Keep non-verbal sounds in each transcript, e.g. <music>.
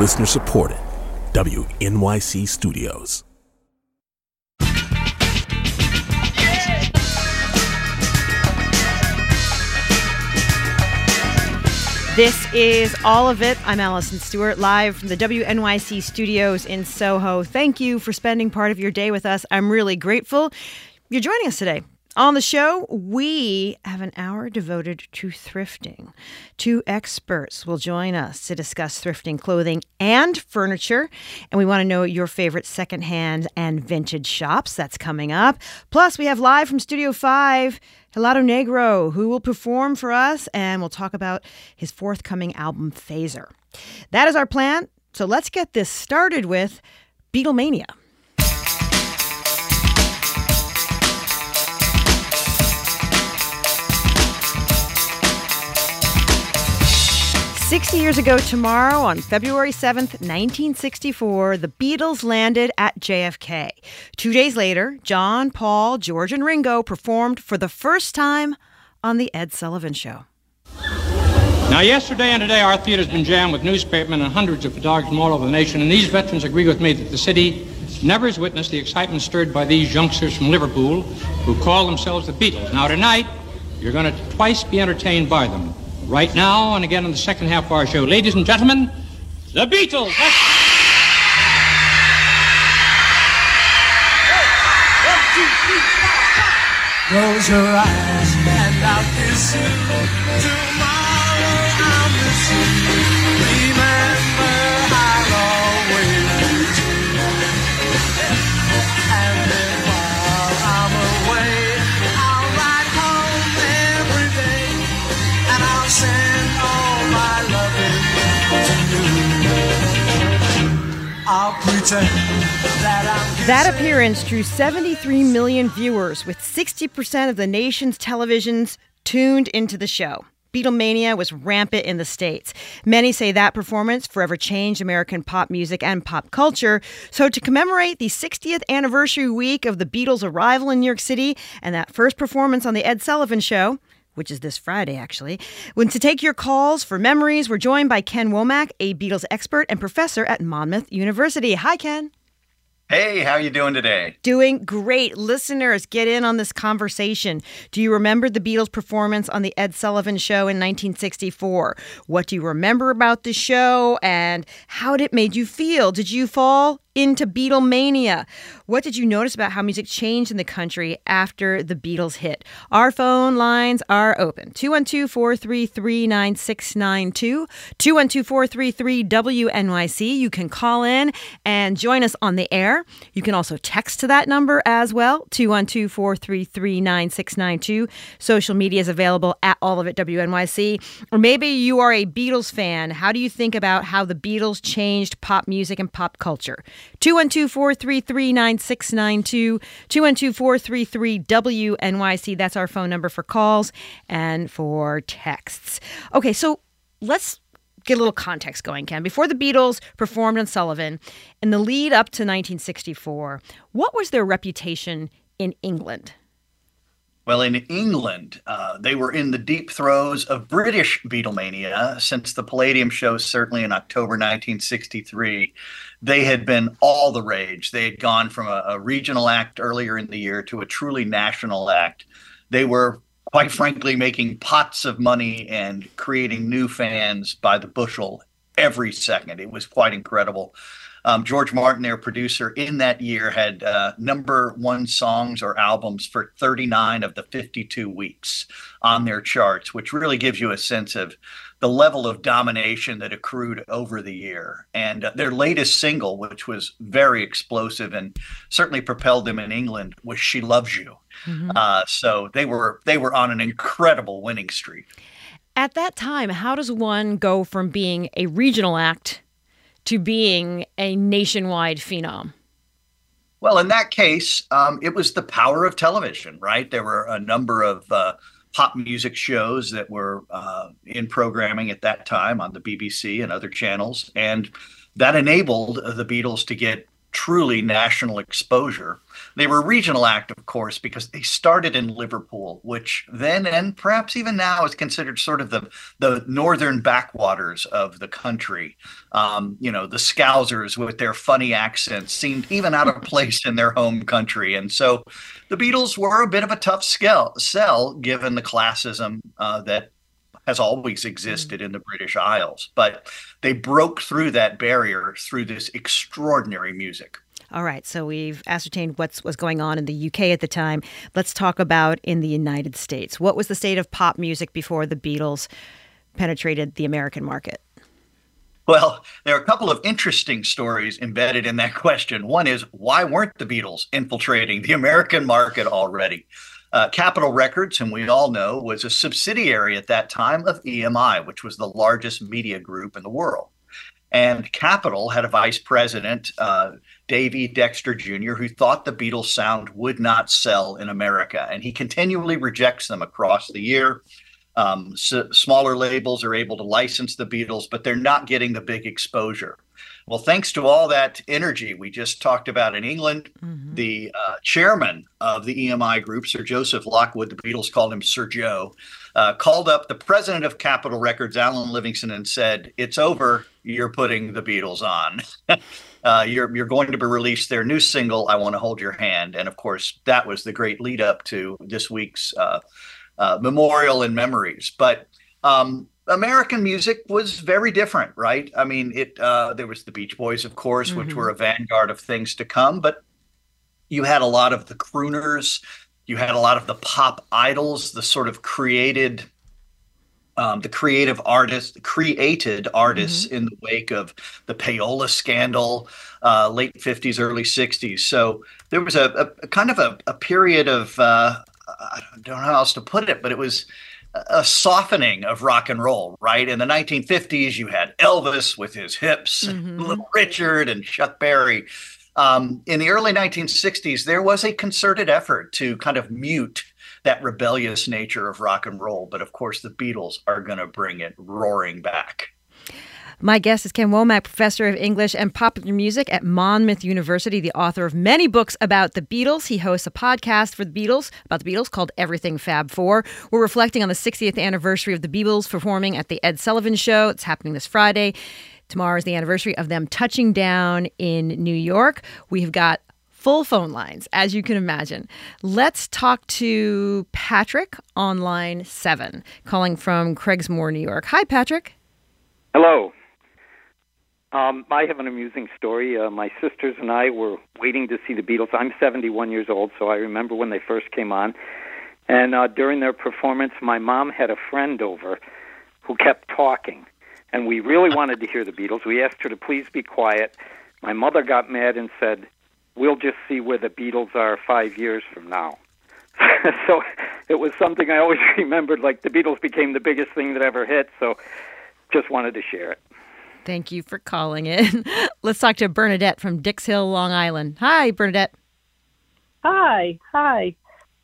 Listener supported. WNYC Studios. This is all of it. I'm Allison Stewart, live from the WNYC studios in Soho. Thank you for spending part of your day with us. I'm really grateful you're joining us today. On the show, we have an hour devoted to thrifting. Two experts will join us to discuss thrifting clothing and furniture. And we want to know your favorite secondhand and vintage shops. That's coming up. Plus, we have live from Studio 5 Helado Negro, who will perform for us, and we'll talk about his forthcoming album, Phasor. That is our plan. So let's get this started with Beatlemania. 60 years ago tomorrow, on February 7th, 1964, the Beatles landed at JFK. Two days later, John, Paul, George, and Ringo performed for the first time on The Ed Sullivan Show. Now, yesterday and today, our theater's been jammed with newspapermen and hundreds of photographers from all over the nation, and these veterans agree with me that the city never has witnessed the excitement stirred by these youngsters from Liverpool who call themselves the Beatles. Now, tonight, you're going to twice be entertained by them right now and again in the second half of our show. Ladies and gentlemen, the Beatles. Close your eyes and appearance drew 73 million viewers, with 60% of the nation's televisions tuned into the show. Beatlemania was rampant in the States. Many say that performance forever changed American pop music and pop culture. So, to commemorate the 60th anniversary week of the Beatles' arrival in New York City and that first performance on The Ed Sullivan Show, which is this Friday, actually. When to take your calls for memories, we're joined by Ken Womack, a Beatles expert and professor at Monmouth University. Hi, Ken. Hey, how you doing today? Doing great. Listeners, get in on this conversation. Do you remember the Beatles' performance on the Ed Sullivan Show in 1964? What do you remember about the show and how did it made you feel? Did you fall into Beatlemania? What did you notice about how music changed in the country after the Beatles hit? Our phone lines are open 212 433 9692, 212 433 WNYC. You can call in and join us on the air. You can also text to that number as well 212 433 9692. Social media is available at all of it WNYC. Or maybe you are a Beatles fan. How do you think about how the Beatles changed pop music and pop culture? 212 433 9692, 212 433 WNYC. That's our phone number for calls and for texts. Okay, so let's get a little context going, Ken. Before the Beatles performed on Sullivan, in the lead up to 1964, what was their reputation in England? Well, in England, uh, they were in the deep throes of British Beatlemania since the Palladium show, certainly in October 1963. They had been all the rage. They had gone from a, a regional act earlier in the year to a truly national act. They were, quite frankly, making pots of money and creating new fans by the bushel every second. It was quite incredible. Um, George Martin, their producer, in that year had uh, number one songs or albums for 39 of the 52 weeks on their charts, which really gives you a sense of the level of domination that accrued over the year. And uh, their latest single, which was very explosive and certainly propelled them in England, was "She Loves You." Uh, so they were they were on an incredible winning streak. At that time, how does one go from being a regional act to being a nationwide phenom? Well, in that case, um, it was the power of television, right? There were a number of uh, pop music shows that were uh, in programming at that time on the BBC and other channels, and that enabled the Beatles to get truly national exposure. They were a regional act, of course, because they started in Liverpool, which then and perhaps even now is considered sort of the the northern backwaters of the country. Um, you know, the Scousers with their funny accents seemed even out of place in their home country, and so the Beatles were a bit of a tough sell, sell given the classism uh, that has always existed in the British Isles. But they broke through that barrier through this extraordinary music. All right, so we've ascertained what's was going on in the UK at the time. Let's talk about in the United States. What was the state of pop music before the Beatles penetrated the American market? Well, there are a couple of interesting stories embedded in that question. One is why weren't the Beatles infiltrating the American market already? Uh, Capitol Records, whom we all know, was a subsidiary at that time of EMI, which was the largest media group in the world. And Capitol had a vice president, uh, Dave E. Dexter Jr., who thought the Beatles sound would not sell in America. And he continually rejects them across the year. Um, smaller labels are able to license the Beatles, but they're not getting the big exposure. Well, thanks to all that energy we just talked about in England, the uh, chairman of the EMI group, Sir Joseph Lockwood, the Beatles called him Sir Joe, uh, called up the president of Capitol Records, Alan Livingston, and said, "It's over. You're putting the Beatles on. <laughs> uh, you're you're going to be released their new single, I Want to Hold Your Hand." And of course, that was the great lead up to this week's uh, uh, memorial and memories. But um, American music was very different, right? I mean, it uh, there was the Beach Boys, of course, which were a vanguard of things to come, but you had a lot of the crooners, you had a lot of the pop idols, the sort of created. Um, the creative artists, created artists in the wake of the payola scandal, uh, late 50s, early 60s. So there was a, a, a kind of a, a period of, uh, I don't know how else to put it, but it was a softening of rock and roll, right? In the 1950s, you had Elvis with his hips, and Little Richard and Chuck Berry. Um, in the early 1960s, there was a concerted effort to kind of mute that rebellious nature of rock and roll. But of course, the Beatles are going to bring it roaring back. My guest is Ken Womack, professor of English and popular music at Monmouth University, the author of many books about the Beatles. He hosts a podcast for the Beatles about the Beatles called Everything Fab Four. We're reflecting on the 60th anniversary of the Beatles performing at the Ed Sullivan Show. It's happening this Friday. Tomorrow is the anniversary of them touching down in New York. We have got full phone lines, as you can imagine. Let's talk to Patrick on line seven, calling from Cragsmoor, New York. Hi, Patrick. Hello. Um, I have an amusing story. Uh, my sisters and I were waiting to see the Beatles. I'm 71 years old, so I remember when they first came on. And uh, during their performance, my mom had a friend over who kept talking. And we really wanted to hear the Beatles. We asked her to please be quiet. My mother got mad and said, We'll just see where the Beatles are five years from now. <laughs> so it was something I always <laughs> remembered. Like the Beatles became the biggest thing that ever hit. So just wanted to share it. Thank you for calling in. <laughs> Let's talk to Bernadette from Dix Hill, Long Island. Hi, Bernadette. Hi, hi.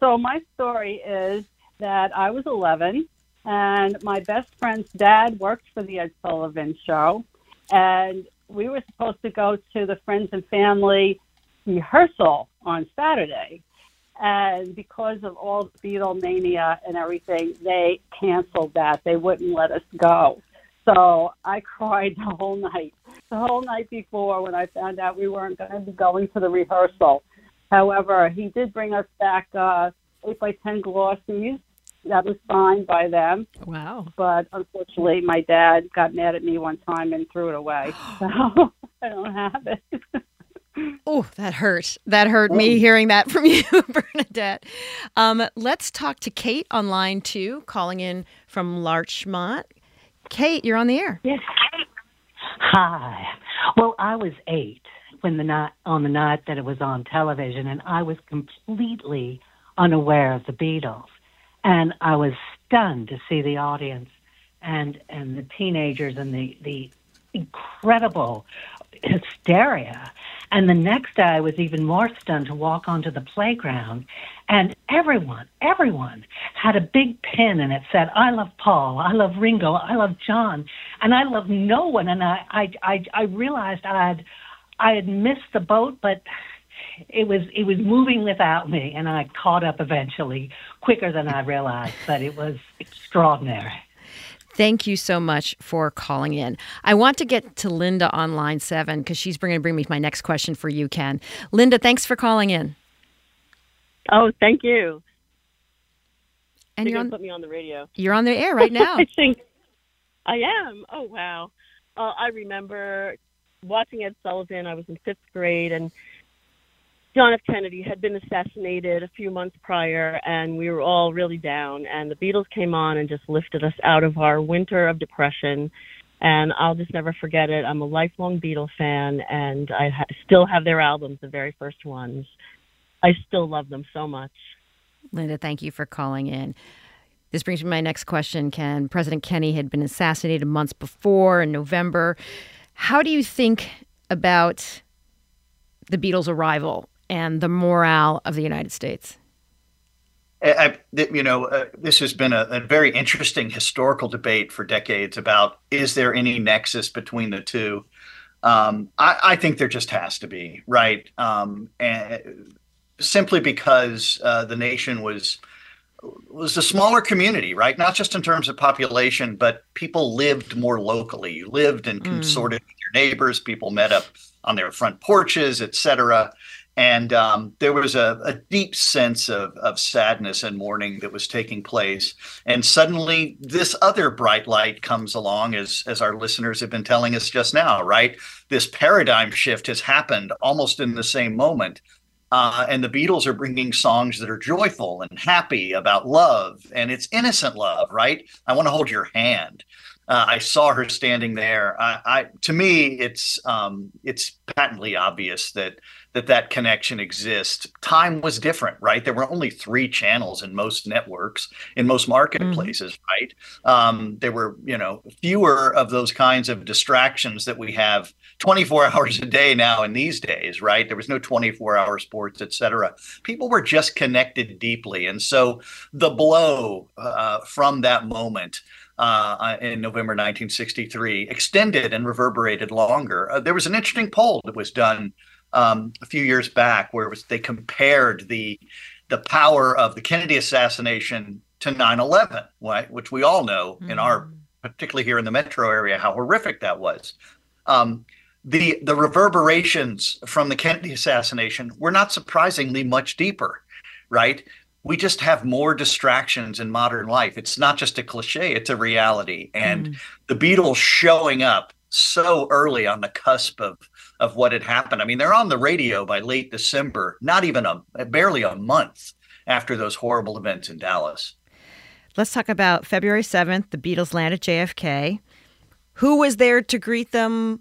So my story is that I was 11 and my best friend's dad worked for the Ed Sullivan show and we were supposed to go to the friends and family rehearsal on Saturday. And because of all the Beatlemania and everything, they canceled that. They wouldn't let us go. So I <laughs> cried the whole night. The whole night before when I found out we weren't going to be going to the rehearsal. However, he did bring us back uh, 8 by 10 glossies. That was signed by them. Wow. But unfortunately, my dad got mad at me one time and threw it away. <gasps> So <laughs> I don't have it. <laughs> Oh, that hurt. That hurt me hearing that from you, Bernadette. Um, let's talk to Kate on line two, calling in from Larchmont. Kate, you're on the air. Yes. Kate. Hi. Well, I was eight when the night on the night that it was on television, and I was completely unaware of the Beatles, and I was stunned to see the audience and and the teenagers and the the incredible hysteria. And the next day, I was even more stunned to walk onto the playground, and everyone, everyone had a big pin, and it said, "I love Paul, I love Ringo, I love John," and I love no one. And I, I, I, I realized I'd, I had missed the boat, but it was it was moving without me, and I caught up eventually, quicker than I realized. But it was extraordinary. Thank you so much for calling in. I want to get to Linda on line seven because she's going to bring me my next question for you, Ken. Linda, thanks for calling in. Oh, thank you. And You're on, put me on the radio. you're on the air right <laughs> now. I think I am. Oh wow. Uh, I remember watching Ed Sullivan. I was in fifth grade, and John F. Kennedy had been assassinated a few months prior, and we were all really down. And the Beatles came on and just lifted us out of our winter of depression. And I'll just never forget it. I'm a lifelong Beatles fan, and I ha- still have their albums, the very first ones. I still love them so much. Linda, thank you for calling in. This brings me to my next question, Ken. President Kenny had been assassinated months before in November. How do you think about the Beatles' arrival and the morale of the United States? I, you know, uh, this has been a, a very interesting historical debate for decades about is there any nexus between the two? Um, I, I think there just has to be, right? Um, and simply because uh, the nation was was a smaller community, right? Not just in terms of population, but people lived more locally. You lived and consorted with your neighbors. People met up on their front porches, et cetera. And um, there was a, a deep sense of, of sadness and mourning that was taking place. And suddenly, this other bright light comes along, as, as our listeners have been telling us just now, right? This paradigm shift has happened almost in the same moment. Uh, and the Beatles are bringing songs that are joyful and happy about love, and it's innocent love, right? I want to hold your hand. Uh, I saw her standing there. I, I to me, it's um, it's patently obvious that that that connection exists. Time was different, right? There were only three channels in most networks, in most marketplaces, right? Um, there were, you know, fewer of those kinds of distractions that we have 24 <laughs> hours a day now in these days, right? There was no 24 hour sports, et cetera. People were just connected deeply. And so the blow uh, from that moment uh, in November 1963 extended and reverberated longer. Uh, there was an interesting poll that was done um, a few years back where it was, they compared the the power of the Kennedy assassination to 9/11, right? Which we all know in our, particularly here in the metro area, how horrific that was. Um, the the reverberations from the Kennedy assassination were not surprisingly much deeper, right? We just have more distractions in modern life. It's not just a cliche; it's a reality. And the Beatles showing up so early on the cusp of of what had happened. I mean, they're on the radio by late December, not even a barely a month after those horrible events in Dallas. Let's talk about February 7th. The Beatles land at JFK. Who was there to greet them?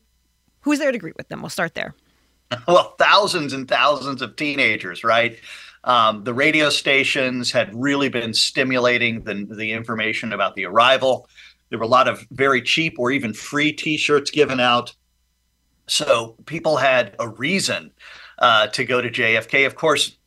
Who was there to greet with them? We'll start there. <laughs> well, thousands and thousands of teenagers, right? Um, the radio stations had really been stimulating the, the information about the arrival. There were a lot of very cheap or even free T-shirts given out. So people had a reason uh, to go to JFK. Of course,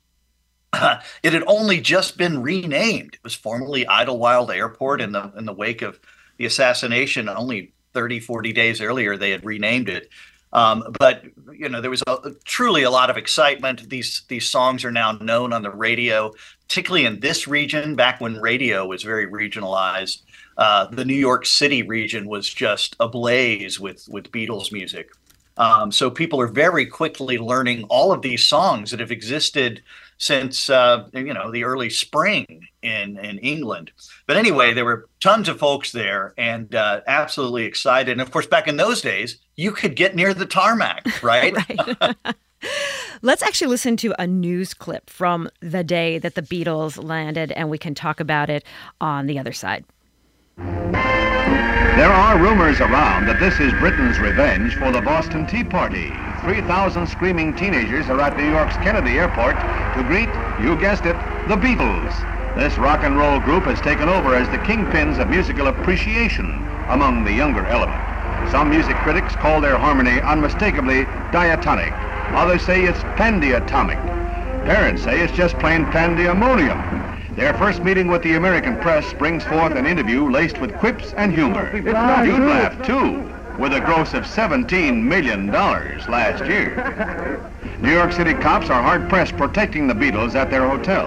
<clears throat> it had only just been renamed. It was formerly Idlewild Airport in the in the wake of the assassination. Only 30, 40 days earlier, they had renamed it. Um, but you know, there was a, truly a lot of excitement. These these songs are now known on the radio, particularly in this region. Back when radio was very regionalized, uh, the New York City region was just ablaze with with Beatles music. Um, so people are very quickly learning all of these songs that have existed since uh, you know the early spring in in England. But anyway, there were tons of folks there and uh, absolutely excited. And of course, back in those days, you could get near the tarmac, <laughs> right? right. <laughs> Let's actually listen to a news clip from the day that the Beatles landed, and we can talk about it on the other side. There are rumors around that this is Britain's revenge for the Boston Tea Party. 3,000 screaming teenagers are at New York's Kennedy Airport to greet, you guessed it, the Beatles. This rock and roll group has taken over as the kingpins of musical appreciation among the younger element. Some music critics call their harmony unmistakably diatonic. Others say it's pandiatonic. Parents say it's just plain pandemonium. Their first meeting with the American press brings forth an interview laced with quips and humor. You'd laugh, too. with a gross of $17 million last year. New York City cops are hard pressed protecting the Beatles at their hotel.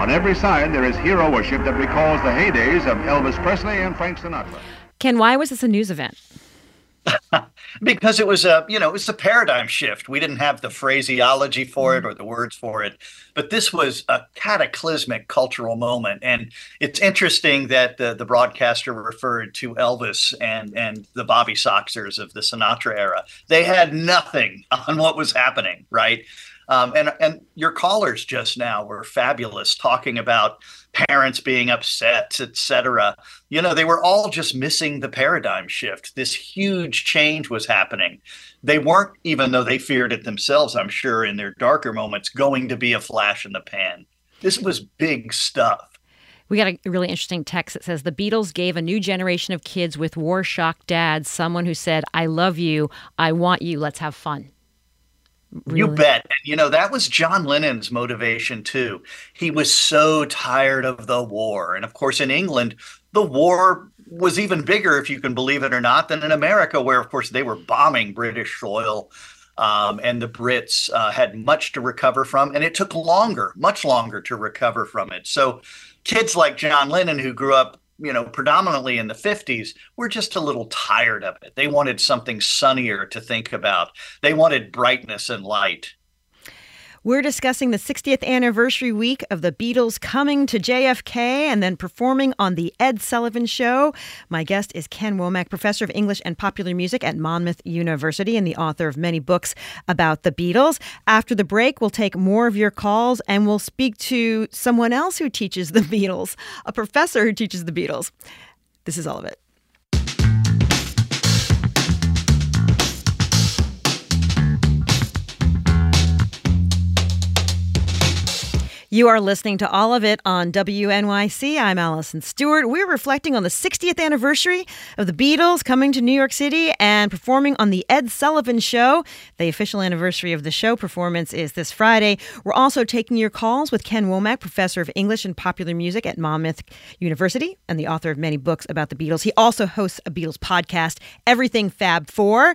On every side, there is hero worship that recalls the heydays of Elvis Presley and Frank Sinatra. Ken, why was this a news event? <laughs> because it was a you know it was a paradigm shift. We didn't have the phraseology for it mm-hmm. or the words for it. But this was a cataclysmic cultural moment. And it's interesting that the, the broadcaster referred to elvis and and the bobby soxers of the sinatra era. They had nothing <laughs> on what was happening right um, and and your callers just now were fabulous talking about parents being upset, etc. You know, they were all just missing the paradigm shift. This huge change was happening. They weren't, even though they feared it themselves, I'm sure, in their darker moments, going to be a flash in the pan. This was big stuff. We got a really interesting text that says the Beatles gave a new generation of kids with war shocked dads someone who said, I love you, I want you, let's have fun. You bet. And you know, that was John Lennon's motivation too. He was so tired of the war. And of course, in England, the war was even bigger, if you can believe it or not, than in America, where, of course, they were bombing British soil. Um, and the Brits uh, had much to recover from, and it took longer, much longer to recover from it. So, kids like John Lennon, who grew up you know, predominantly in the 50s, were just a little tired of it. They wanted something sunnier to think about. They wanted brightness and light. We're discussing the 60th anniversary week of the Beatles coming to JFK and then performing on The Ed Sullivan Show. My guest is Ken Womack, professor of English and popular music at Monmouth University and the author of many books about the Beatles. After the break, we'll take more of your calls and we'll speak to someone else who teaches the <laughs> Beatles, a professor who teaches the Beatles. This is all of it. You are listening to all of it on WNYC. I'm Allison Stewart. We're reflecting on the 60th anniversary of the Beatles coming to New York City and performing on The Ed Sullivan Show. The official anniversary of the show performance is this Friday. We're also taking your calls with Ken Womack, professor of English and popular music at Monmouth University and the author of many books about the Beatles. He also hosts a Beatles podcast, Everything Fab 4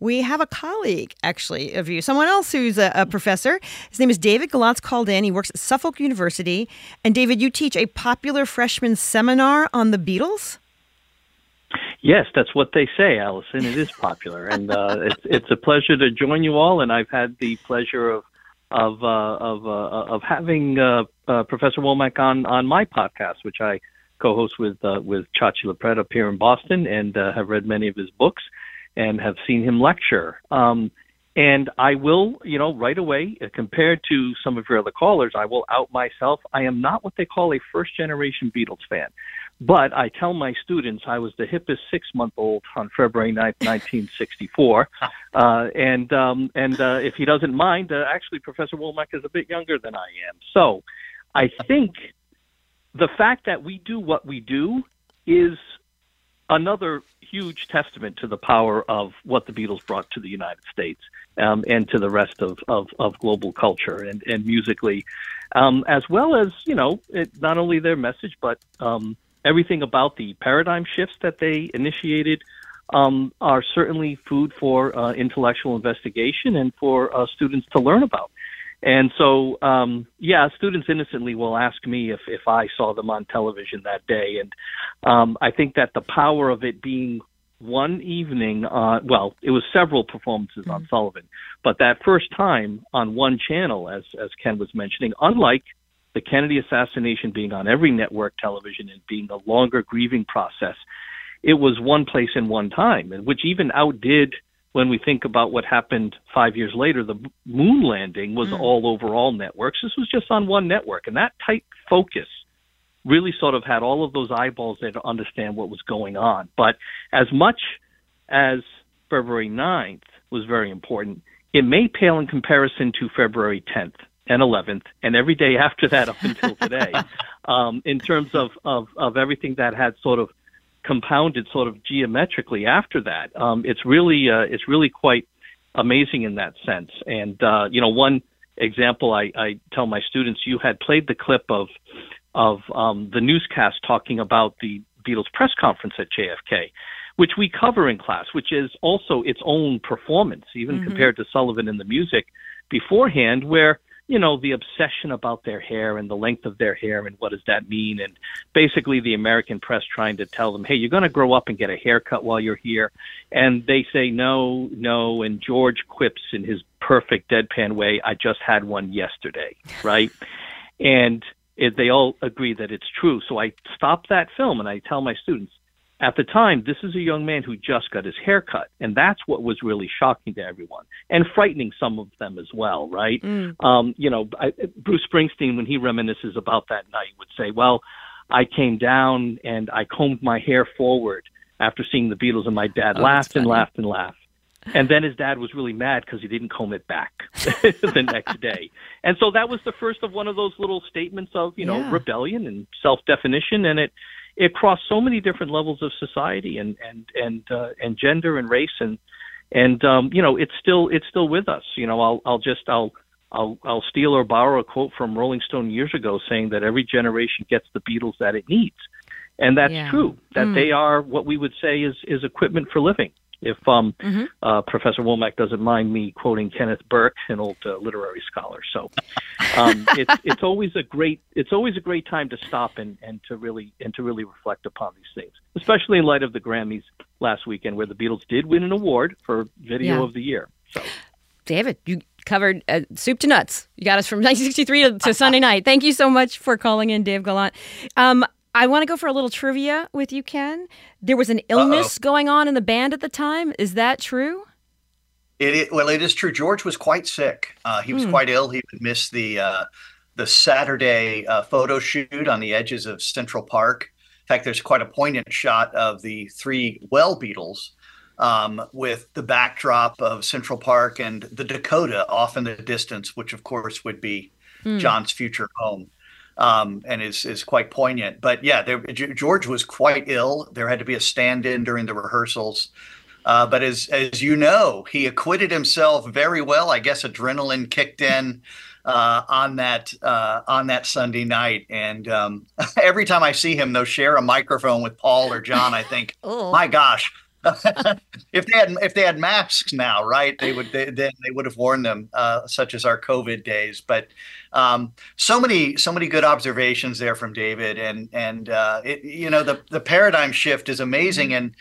we have a colleague, actually, of you, someone else who's a, a professor. His name is David Galatz called in. He works at Suffolk University. And David, you teach a popular freshman seminar on the Beatles? Yes, that's what they say, Allison. It is popular, and uh, <laughs> it's it's a pleasure to join you all. And I've had the pleasure of of uh, of uh, of having uh, uh, Professor Womack on on my podcast, which I co-host with uh, with Chachi LaPret up here in Boston, and have read many of his books and have seen him lecture. Um, and I will, you know, right away, uh, compared to some of your other callers, I will out myself. I am not what they call a first generation Beatles fan. But I tell my students I was the hippest six month old on February 9th, 1964. <laughs> <laughs> uh, and um, and uh, if he doesn't mind, uh, actually, Professor Womack is a bit younger than I am. So I think the fact that we do what we do is another huge testament to the power of what the Beatles brought to the United States um, and to the rest of, of, of global culture and, and musically, um, as well as, you know, it, not only their message, but um, everything about the paradigm shifts that they initiated um, are certainly food for uh, intellectual investigation and for uh, students to learn about. And so, um, yeah, students innocently will ask me if, if I saw them on television that day. And um, I think that the power of it being one evening, uh, well, it was several performances mm-hmm. on Sullivan, but that first time on one channel, as, as Ken was mentioning, unlike the Kennedy assassination being on every network television and being a longer grieving process, it was one place and one time, and which even outdid – when we think about what happened five years later, the moon landing was mm. all over all networks. This was just on one network, and that tight focus really sort of had all of those eyeballs there to understand what was going on. But as much as February 9th was very important, it may pale in comparison to February 10th and 11th and every day <laughs> after that up until today <laughs> um, in terms of, of, of everything that had sort of compounded sort of geometrically after that. Um, it's really uh, it's really quite amazing in that sense. And uh, you know, one example I, I tell my students, you had played the clip of of um, the newscast talking about the Beatles press conference at JFK, which we cover in class, which is also its own performance, even Mhm. compared to Sullivan and the music beforehand, where you know the obsession about their hair and the length of their hair and what does that mean, and basically the American press trying to tell them, hey, you're going to grow up and get a haircut while you're here, and they say no, no, and George quips in his perfect deadpan way, I just had one yesterday, right? and it, they all agree that it's true. So I stop that film and I tell my students, at the time, this is a young man who just got his hair cut, and that's what was really shocking to everyone and frightening some of them as well, right? Um, you know, I, Bruce Springsteen, when he reminisces about that night, would say, "Well, I came down and I combed my hair forward after seeing the Beatles, and my dad Oh, laughed and laughed and laughed." And then his dad was really mad because he didn't comb it back <laughs> the next day. And so that was the first of one of those little statements of, you know, Yeah. rebellion and self-definition and it it crossed so many different levels of society and and and uh, and gender and race and and um you know, it's still it's still with us. You know, I'll I'll just I'll I'll I'll steal or borrow a quote from Rolling Stone years ago saying that every generation gets the Beatles that it needs. And that's Yeah. true. That Mm. they are what we would say is is equipment for living. If um, Mhm. uh, Professor Womack doesn't mind me quoting Kenneth Burke, an old uh, literary scholar, so um, <laughs> it's it's always a great it's always a great time to stop and, and to really and to really reflect upon these things, especially in light of the Grammys last weekend, where the Beatles did win an award for Video Yeah. of the Year. David, you covered uh, soup to nuts. You got us from <laughs> 1963 to, to Sunday night. Thank you so much for calling in, Dave Gallant. Um, I want to go for a little trivia with you, Ken. There was an illness going on in the band at the time. Is that true? It, it well, it is true. George was quite sick. Uh, he was Hmm. quite ill. He would miss the uh, the Saturday uh, photo shoot on the edges of Central Park. In fact, there's quite a poignant shot of the three Well Beatles um, with the backdrop of Central Park and the Dakota off in the distance, which of course would be Hmm. John's future home. Um, and is is quite poignant. But yeah, there, George was quite ill. There had to be a stand-in during the rehearsals. Uh, but as as you know, he acquitted himself very well. I guess adrenaline kicked in uh, on that uh, on that Sunday night, and um, <laughs> every time I see him, though, share a microphone with Paul or John, I think, <laughs> Oh. my gosh. If they had if they had masks now, right? They would they, then they would have worn them, uh, such as our COVID days. But um, so many so many good observations there from David, and and uh, it, you know the the paradigm shift is amazing, and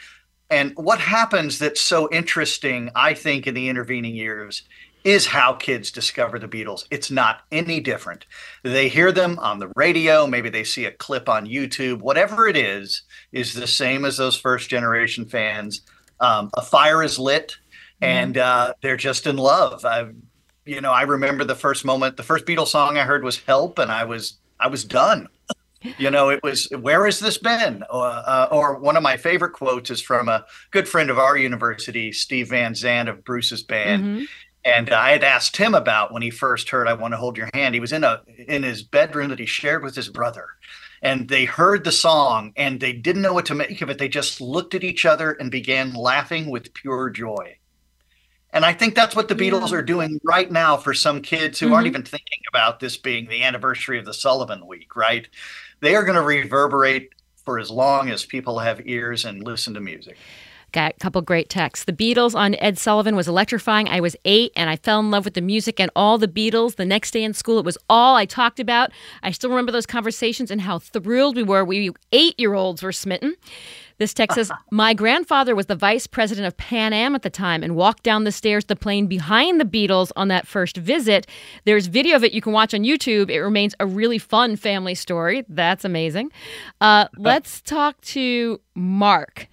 and what happens that's so interesting, I think, in the intervening years is how kids discover the Beatles. It's not any different. They hear them on the radio, maybe they see a clip on YouTube, whatever it is, is the same as those first generation fans. Um, a fire is lit and uh, they're just in love. I, you know, I remember the first moment, the first Beatles song I heard was Help, and I was, I was done <laughs> you know it was where has this been uh, or one of my favorite quotes is from a good friend of our university steve van zandt of bruce's band Mhm. And i had asked him about when he first heard i want to hold your hand he was in a in his bedroom that he shared with his brother and they heard the song and they didn't know what to make of it they just looked at each other and began laughing with pure joy and I think that's what the Beatles Yeah. are doing right now for some kids who aren't Mhm. even thinking about this being the anniversary of the Sullivan Week, right? They are going to reverberate for as long as people have ears and listen to music. Got a couple great texts. The Beatles on Ed Sullivan was electrifying. I was eight and I fell in love with the music and all the Beatles. The next day in school, it was all I talked about. I still remember those conversations and how thrilled we were. We eight year olds were smitten. This text says, <laughs> My grandfather was the vice president of Pan Am at the time and walked down the stairs to the plane behind the Beatles on that first visit. There's video of it you can watch on YouTube. It remains a really fun family story. That's amazing. Uh, <laughs> let's talk to Mark.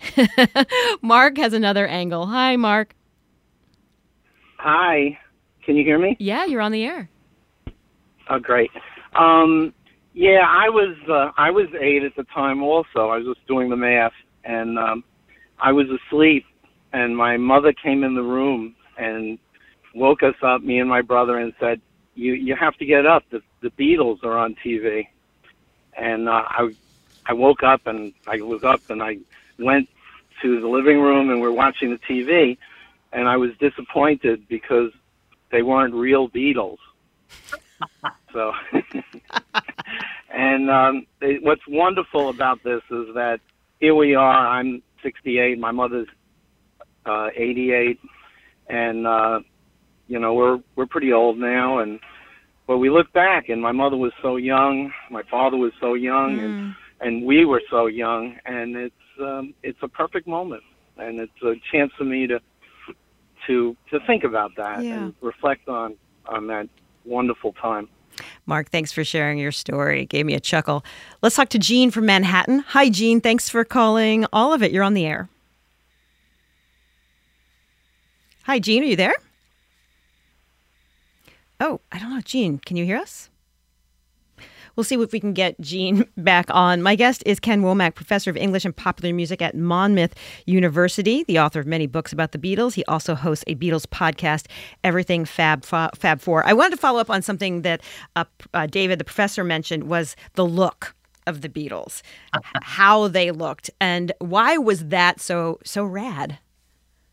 <laughs> Mark has another angle. Hi, Mark. Hi, can you hear me? Yeah, you're on the air. Oh, great. Um, yeah, I was uh, I was eight at the time. Also, I was just doing the math, and um, I was asleep, and my mother came in the room and woke us up, me and my brother, and said, "You you have to get up. The the Beatles are on TV." And uh, I I woke up and I was up and I went to the living room and we're watching the TV, and I was disappointed because they weren't real Beatles. <laughs> so, <laughs> and um, they, what's wonderful about this is that here we are. I'm 68. My mother's uh, 88, and uh, you know we're we're pretty old now. And but we look back, and my mother was so young, my father was so young, and and we were so young, and it's um, it's a perfect moment, and it's a chance for me to to to think about that Yeah. and reflect on on that wonderful time. Mark, thanks for sharing your story. It gave me a chuckle. Let's talk to Jean from Manhattan. Hi, Jean. Thanks for calling all of it. You're on the air. Hi, Jean. Are you there? Oh, I don't know. Jean, can you hear us? We'll see if we can get Jean <laughs> back on. My guest is Ken Womack, professor of English and popular music at Monmouth University, the author of many books about the Beatles. He also hosts a Beatles podcast, Everything Fab Fab Four. I wanted to follow up on something that uh, uh, David, the professor, mentioned was the look of the Beatles, <laughs> how they looked, and why was that so so rad?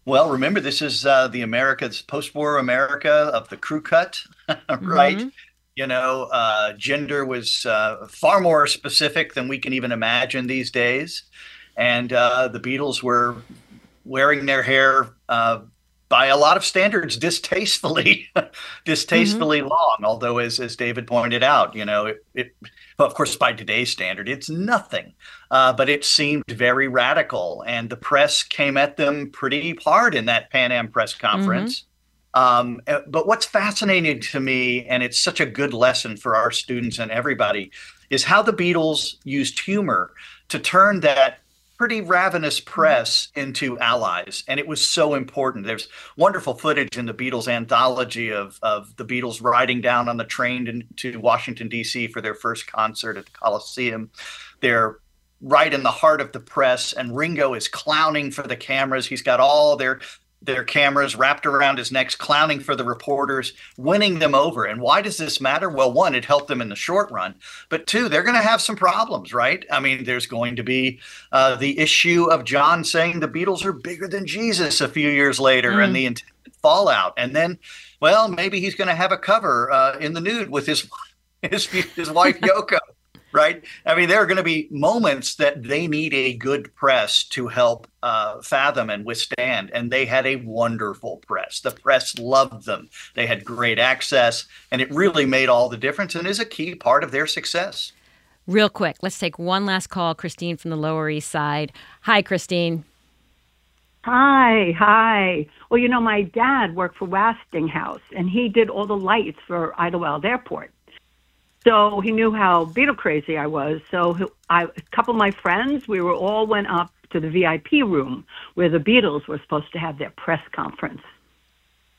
Well, remember, this is uh, the America's post-war America of the crew cut, <laughs> right? Mhm. You know, uh, gender was uh, far more specific than we can even imagine these days. And uh, the Beatles were wearing their hair uh, by a lot of standards distastefully, <laughs> distastefully long. Although, as, as David pointed out, you know, it, it well, of course, by today's standard, it's nothing. Uh, but it seemed very radical, and the press came at them pretty hard in that Pan Am press conference. Um, uh, but what's fascinating to me, and it's such a good lesson for our students and everybody, is how the Beatles used humor to turn that pretty ravenous press into allies. And it was so important. There's wonderful footage in the Beatles anthology of, of the Beatles riding down on the train to, to Washington, D.C. for their first concert at the Coliseum. They're right in the heart of the press, and Ringo is clowning for the cameras. He's got all their their cameras wrapped around his neck, clowning for the reporters, winning them over. And why does this matter? Well, one, it helped them in the short run, but two, they're going to have some problems, right? I mean, there's going to be uh, the issue of John saying the Beatles are bigger than Jesus a few years later, Mm. and the fallout, and then, well, maybe he's going to have a cover uh, in the nude with his <laughs> his his wife Yoko. Right. I mean, there are going to be moments that they need a good press to help uh, fathom and withstand. And they had a wonderful press. The press loved them. They had great access, and it really made all the difference and is a key part of their success. Real quick, let's take one last call. Christine from the Lower East Side. Hi, Christine. Hi, hi. Well, you know, my dad worked for Westinghouse, and he did all the lights for Idlewild Airport. So he knew how Beatle crazy I was. So I, a couple of my friends, we were all went up to the VIP room where the Beatles were supposed to have their press conference.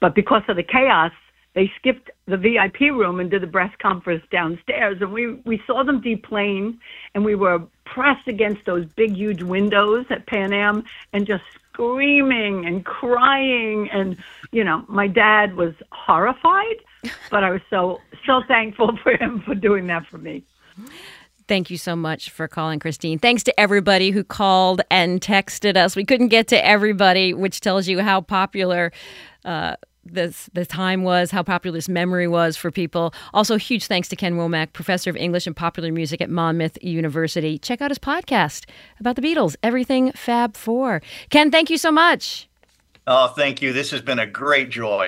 But because of the chaos, they skipped the VIP room and did the press conference downstairs. And we, we saw them deplane, and we were pressed against those big, huge windows at Pan Am and just screaming and crying. And, you know, my dad was horrified, but I was so, so thankful for him for doing that for me. Thank you so much for calling, Christine. Thanks to everybody who called and texted us. We couldn't get to everybody, which tells you how popular uh, this the time was, how popular this memory was for people. Also, huge thanks to Ken Womack, professor of English and popular music at Monmouth University. Check out his podcast about the Beatles, Everything Fab Four. Ken, thank you so much. Oh, thank you. This has been a great joy.